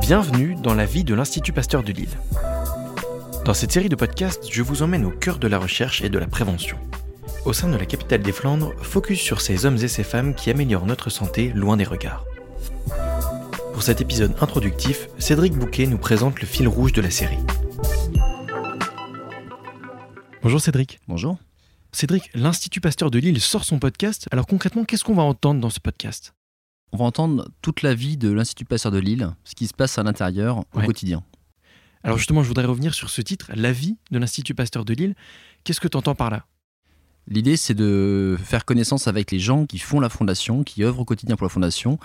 Bienvenue dans la vie de l'Institut Pasteur de Lille. Dans cette série de podcasts, je vous emmène au cœur de la recherche et de la prévention. Au sein de la capitale des Flandres, focus sur ces hommes et ces femmes qui améliorent notre santé loin des regards. Pour cet épisode introductif, Cédric Bouquet nous présente le fil rouge de la série. Bonjour Cédric. Bonjour. Cédric, l'Institut Pasteur de Lille sort son podcast. Alors concrètement, qu'est-ce qu'on va entendre dans ce podcast? On va entendre toute la vie de l'Institut Pasteur de Lille, ce qui se passe à l'intérieur au Ouais. quotidien. Alors justement, je voudrais revenir sur ce titre, La vie de l'Institut Pasteur de Lille. Qu'est-ce que tu entends par là? L'idée, c'est de faire connaissance avec les gens qui font la fondation, qui œuvrent au quotidien pour la fondation,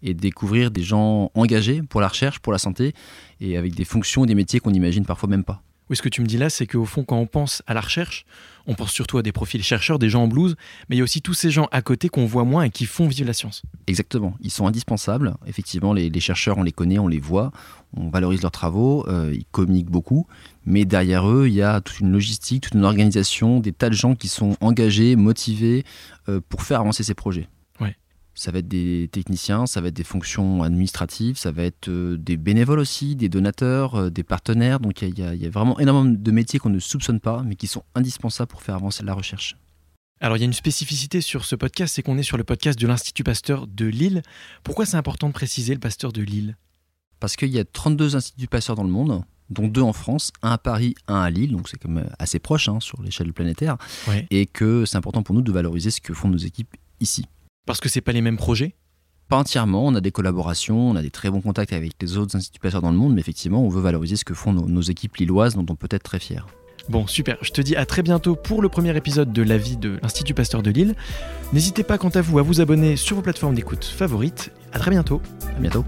et découvrir des gens engagés pour la recherche, pour la santé, et avec des fonctions et des métiers qu'on n'imagine parfois même pas. Oui, ce que tu me dis là, c'est qu'au fond, quand on pense à la recherche, on pense surtout à des profils chercheurs, des gens en blouse, mais il y a aussi tous ces gens à côté qu'on voit moins et qui font vivre la science. Exactement, ils sont indispensables. Effectivement, les, les chercheurs, on les connaît, on les voit, on valorise leurs travaux, euh, ils communiquent beaucoup, mais derrière eux, il y a toute une logistique, toute une organisation, des tas de gens qui sont engagés, motivés euh, pour faire avancer ces projets. Ça va être des techniciens, ça va être des fonctions administratives, ça va être euh, des bénévoles aussi, des donateurs, euh, des partenaires. Donc il y, a- y y vraiment énormément de métiers qu'on ne soupçonne pas, mais qui sont indispensables pour faire avancer la recherche. Alors il y a une spécificité sur ce podcast, c'est qu'on est sur le podcast de l'Institut Pasteur de Lille. Pourquoi c'est important de préciser le Pasteur de Lille? Parce qu'il y a 32 instituts passeurs dans le monde, dont deux en France, un à Paris, un à Lille, donc c'est quand même assez proche hein, sur l'échelle planétaire, Ouais. et que c'est important pour nous de valoriser ce que font nos équipes ici. Parce que c'est pas les mêmes projets? Pas entièrement, on a des collaborations, on a des très bons contacts avec les autres instituts passeurs dans le monde, mais effectivement, on veut valoriser ce que font nos, nos équipes lilloises, dont on peut être très fiers. Bon, super. Je te dis à très bientôt pour le premier épisode de La vie de l'Institut Pasteur de Lille. N'hésitez pas, quant à vous, à vous abonner sur vos plateformes d'écoute favorites. À très bientôt. À bientôt.